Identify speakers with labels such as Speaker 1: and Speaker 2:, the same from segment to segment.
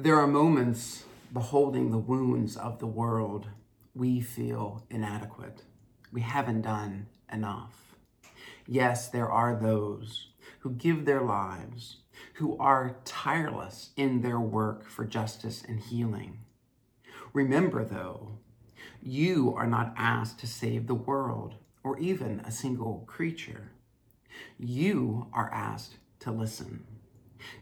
Speaker 1: There are moments beholding the wounds of the world, we feel inadequate. We haven't done enough. Yes, there are those who give their lives, who are tireless in their work for justice and healing. Remember, though, you are not asked to save the world or even a single creature. You are asked to listen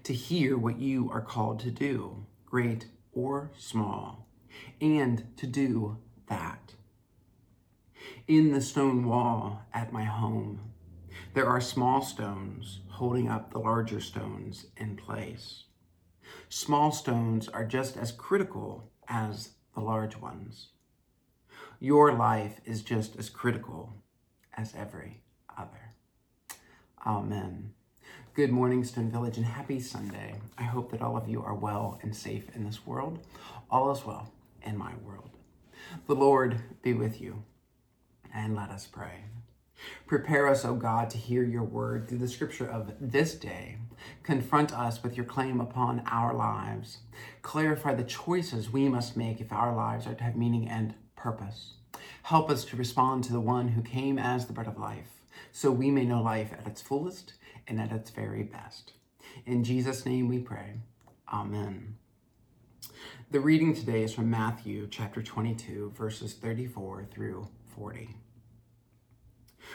Speaker 1: to hear what you are called to do, great or small, and to do that. In the stone wall at my home, there are small stones holding up the larger stones in place. Small stones are just as critical as the large ones. Your life is just as critical as every other. Amen. Good morning, Stone Village, and happy Sunday. I hope that all of you are well and safe in this world. All is well in my world. The Lord be with you, and let us pray. Prepare us, O God, to hear your word through the scripture of this day. Confront us with your claim upon our lives. Clarify the choices we must make if our lives are to have meaning and purpose. Help us to respond to the one who came as the bread of life, so we may know life at its fullest and at its very best. In Jesus' name we pray. Amen. The reading today is from Matthew chapter 22, verses 34 through 40.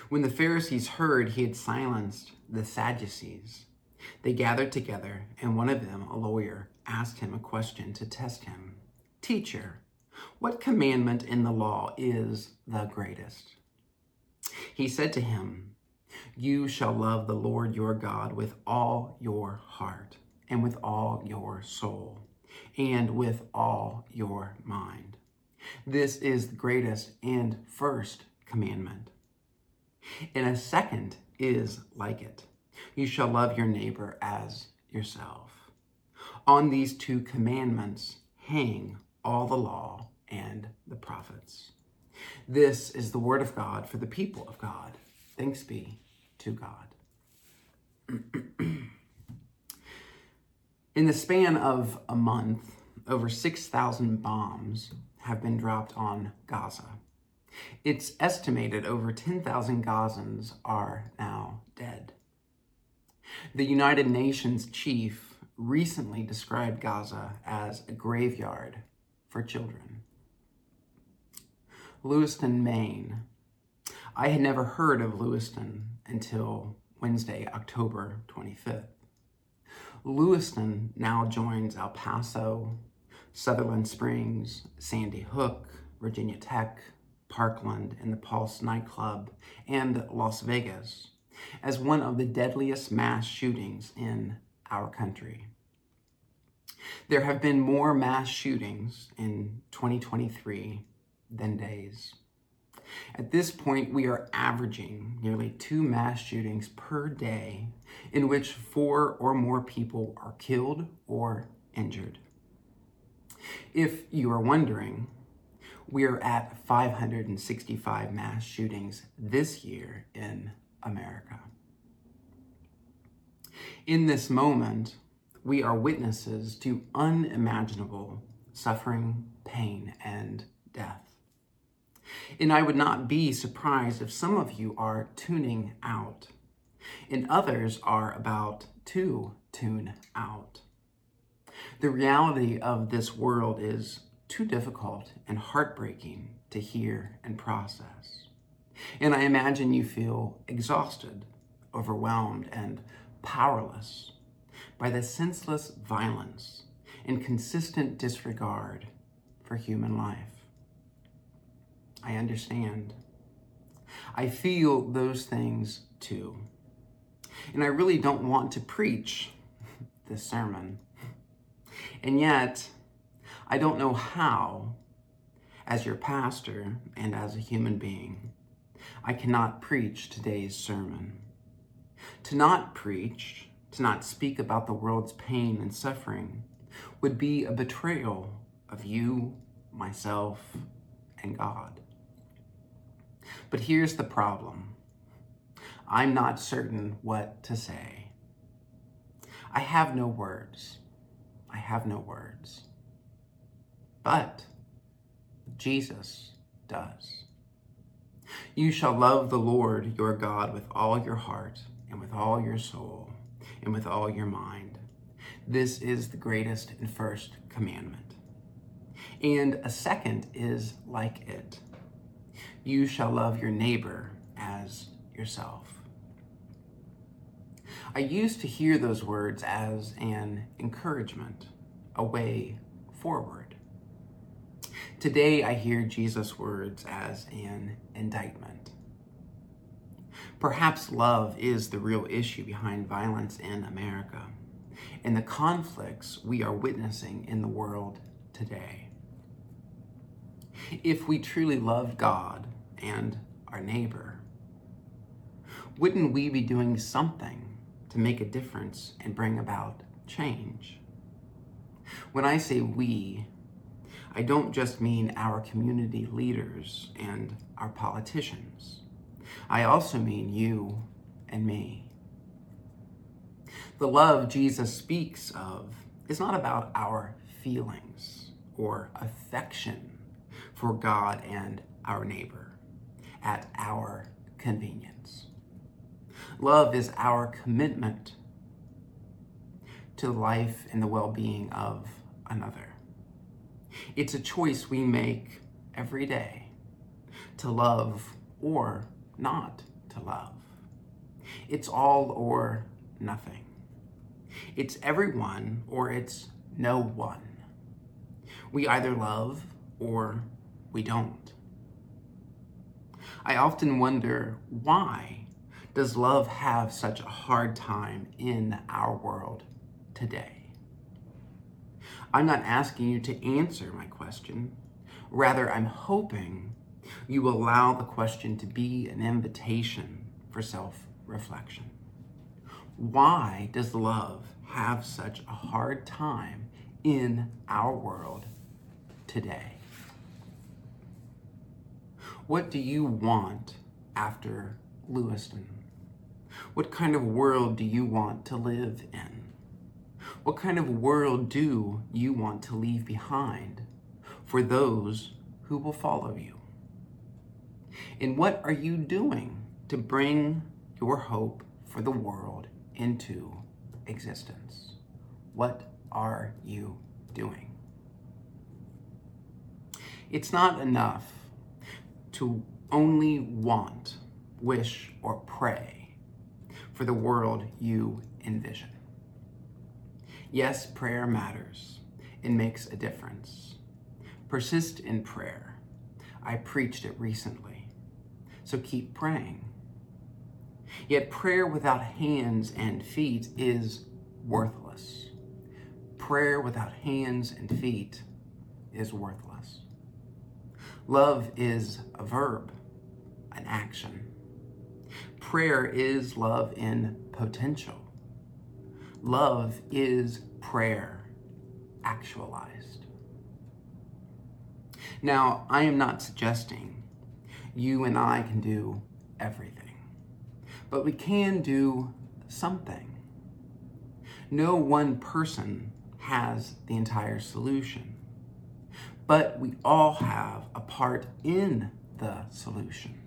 Speaker 1: When the Pharisees heard he had silenced the Sadducees, they gathered together, and one of them, a lawyer, asked him a question to test him Teacher, what commandment in the law is the greatest? He said to him, you shall love the Lord your God with all your heart and with all your soul and with all your mind. This is the greatest and first commandment. And a second is like it. You shall love your neighbor as yourself. On these two commandments hang all the law and the prophets. This is the word of God for the people of God. Thanks be to God. In the span of a month, over 6,000 bombs have been dropped on Gaza. It's estimated over 10,000 Gazans are now dead. The United Nations chief recently described Gaza as a graveyard for children. Lewiston, Maine. I had never heard of Lewiston until Wednesday, October 25th. Lewiston now joins El Paso, Sutherland Springs, Sandy Hook, Virginia Tech, Parkland, and the Pulse nightclub, and Las Vegas as one of the deadliest mass shootings in our country. There have been more mass shootings in 2023 than days. At this point, we are averaging nearly two mass shootings per day in which four or more people are killed or injured. If you are wondering, we are at 565 mass shootings this year in America. In this moment, we are witnesses to unimaginable suffering, pain, and death. And I would not be surprised if some of you are tuning out, and others are about to tune out. The reality of this world is too difficult and heartbreaking to hear and process. And I imagine you feel exhausted, overwhelmed, and powerless by the senseless violence and consistent disregard for human life. I understand. I feel those things too. And I really don't want to preach this sermon. And yet, I don't know how, as your pastor and as a human being, I cannot preach today's sermon. To not preach, to not speak about the world's pain and suffering, would be a betrayal of you, myself, and God. But here's the problem I'm not certain what to say. I have no words. I have no words. But Jesus does. You shall love the Lord your God with all your heart and with all your soul and with all your mind. This is the greatest and first commandment. And a second is like it. You shall love your neighbor as yourself. I used to hear those words as an encouragement, a way forward. Today, I hear Jesus' words as an indictment. Perhaps love is the real issue behind violence in America and the conflicts we are witnessing in the world today. If we truly love God and our neighbor, wouldn't we be doing something to make a difference and bring about change? When I say we, I don't just mean our community leaders and our politicians. I also mean you and me. The love Jesus speaks of is not about our feelings or affection for God and our neighbor at our convenience. Love is our commitment to life and the well being of another. It's a choice we make every day to love or not to love. It's all or nothing. It's everyone or it's no one. We either love or we don't. I often wonder why does love have such a hard time in our world today? I'm not asking you to answer my question. Rather, I'm hoping you allow the question to be an invitation for self reflection. Why does love have such a hard time in our world today? What do you want after Lewiston? What kind of world do you want to live in? What kind of world do you want to leave behind for those who will follow you? And what are you doing to bring your hope for the world into existence? What are you doing? It's not enough to only want, wish, or pray for the world you envision. Yes, prayer matters. It makes a difference. Persist in prayer. I preached it recently. So keep praying. Yet prayer without hands and feet is worthless. Prayer without hands and feet is worthless. Love is a verb, an action. Prayer is love in potential. Love is prayer actualized. Now, I am not suggesting you and I can do everything but we can do something. No one person has the entire solution, but we all have a part in the solution.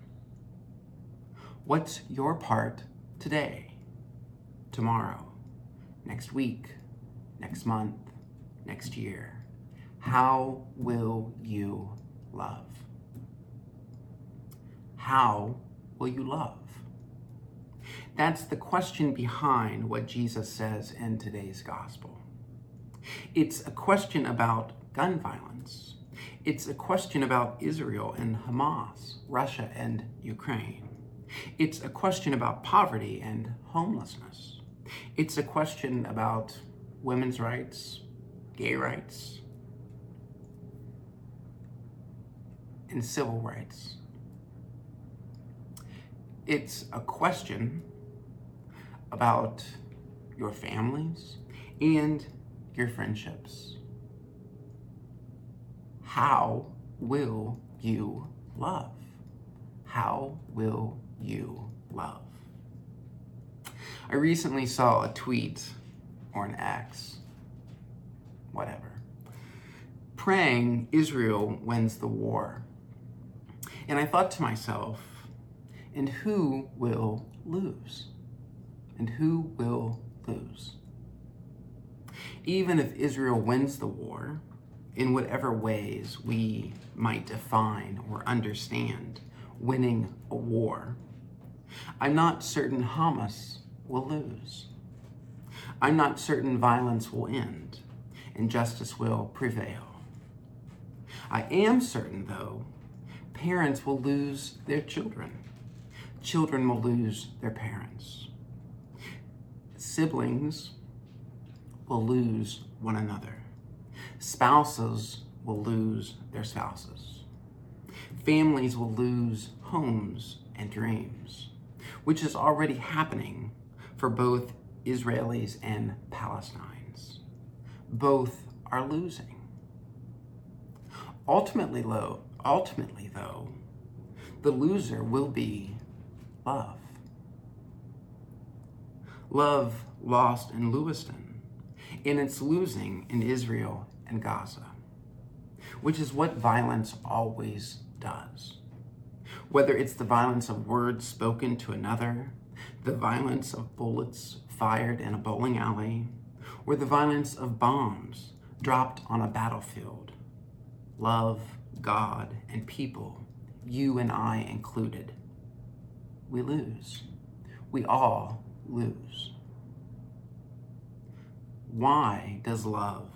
Speaker 1: What's your part today, tomorrow, next week, next month, next year? How will you love? How will you love? That's the question behind what Jesus says in today's gospel. It's a question about gun violence. It's a question about Israel and Hamas, Russia and Ukraine. It's a question about poverty and homelessness. It's a question about women's rights, gay rights, and civil rights. It's a question about your families and your friendships. How will you love? How will you love? I recently saw a tweet or an X whatever. Praying, Israel wins the war. And I thought to myself, and who will lose? And who will lose? Even if Israel wins the war, in whatever ways we might define or understand winning a war, I'm not certain Hamas will lose. I'm not certain violence will end and justice will prevail. I am certain, though, parents will lose their children. Children will lose their parents. Siblings will lose one another. Spouses will lose their spouses. Families will lose homes and dreams, which is already happening for both Israelis and Palestinians. Both are losing. Ultimately, though, ultimately, though, the loser will be love. Love lost in Lewiston, in its losing in Israel and Gaza, which is what violence always does. Whether it's the violence of words spoken to another, the violence of bullets fired in a bowling alley, or the violence of bombs dropped on a battlefield. Love, God, and people, you and I included, we lose. We all lose. Why does love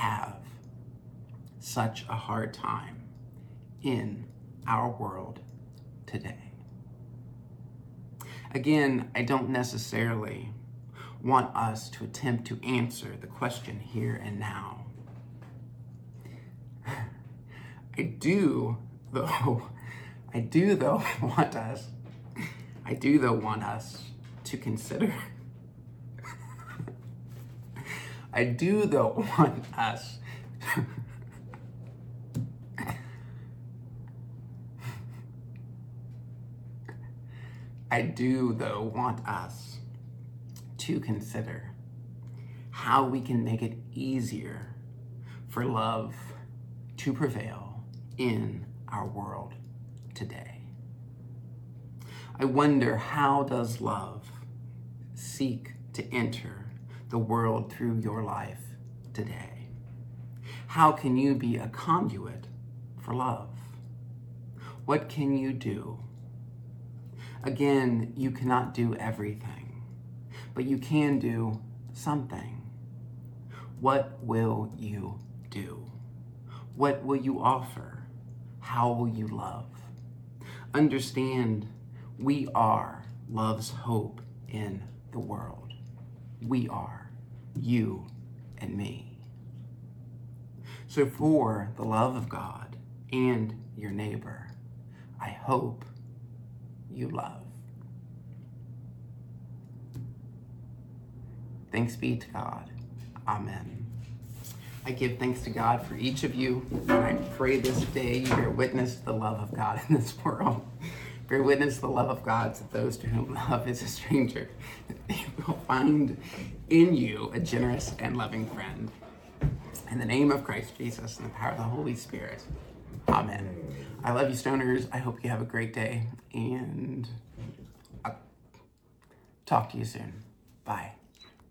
Speaker 1: have such a hard time in our world today? Again, I don't necessarily want us to attempt to answer the question here and now. I do, though, I do, though, want us, I do, though, want us to consider. I do, though, want us I do, though, want us to consider how we can make it easier for love to prevail in our world today. I wonder how does love seek to enter the world through your life today? How can you be a conduit for love? What can you do Again, you cannot do everything, but you can do something. What will you do? What will you offer? How will you love? Understand we are love's hope in the world. We are, you and me. So, for the love of God and your neighbor, I hope you love. Thanks be to God. Amen. I give thanks to God for each of you, and I pray this day you bear witness to the love of God in this world. Bear witness the love of God to those to whom love is a stranger. They will find in you a generous and loving friend. In the name of Christ Jesus and the power of the Holy Spirit. Amen. I love you, stoners. I hope you have a great day, and I'll talk to you soon. Bye.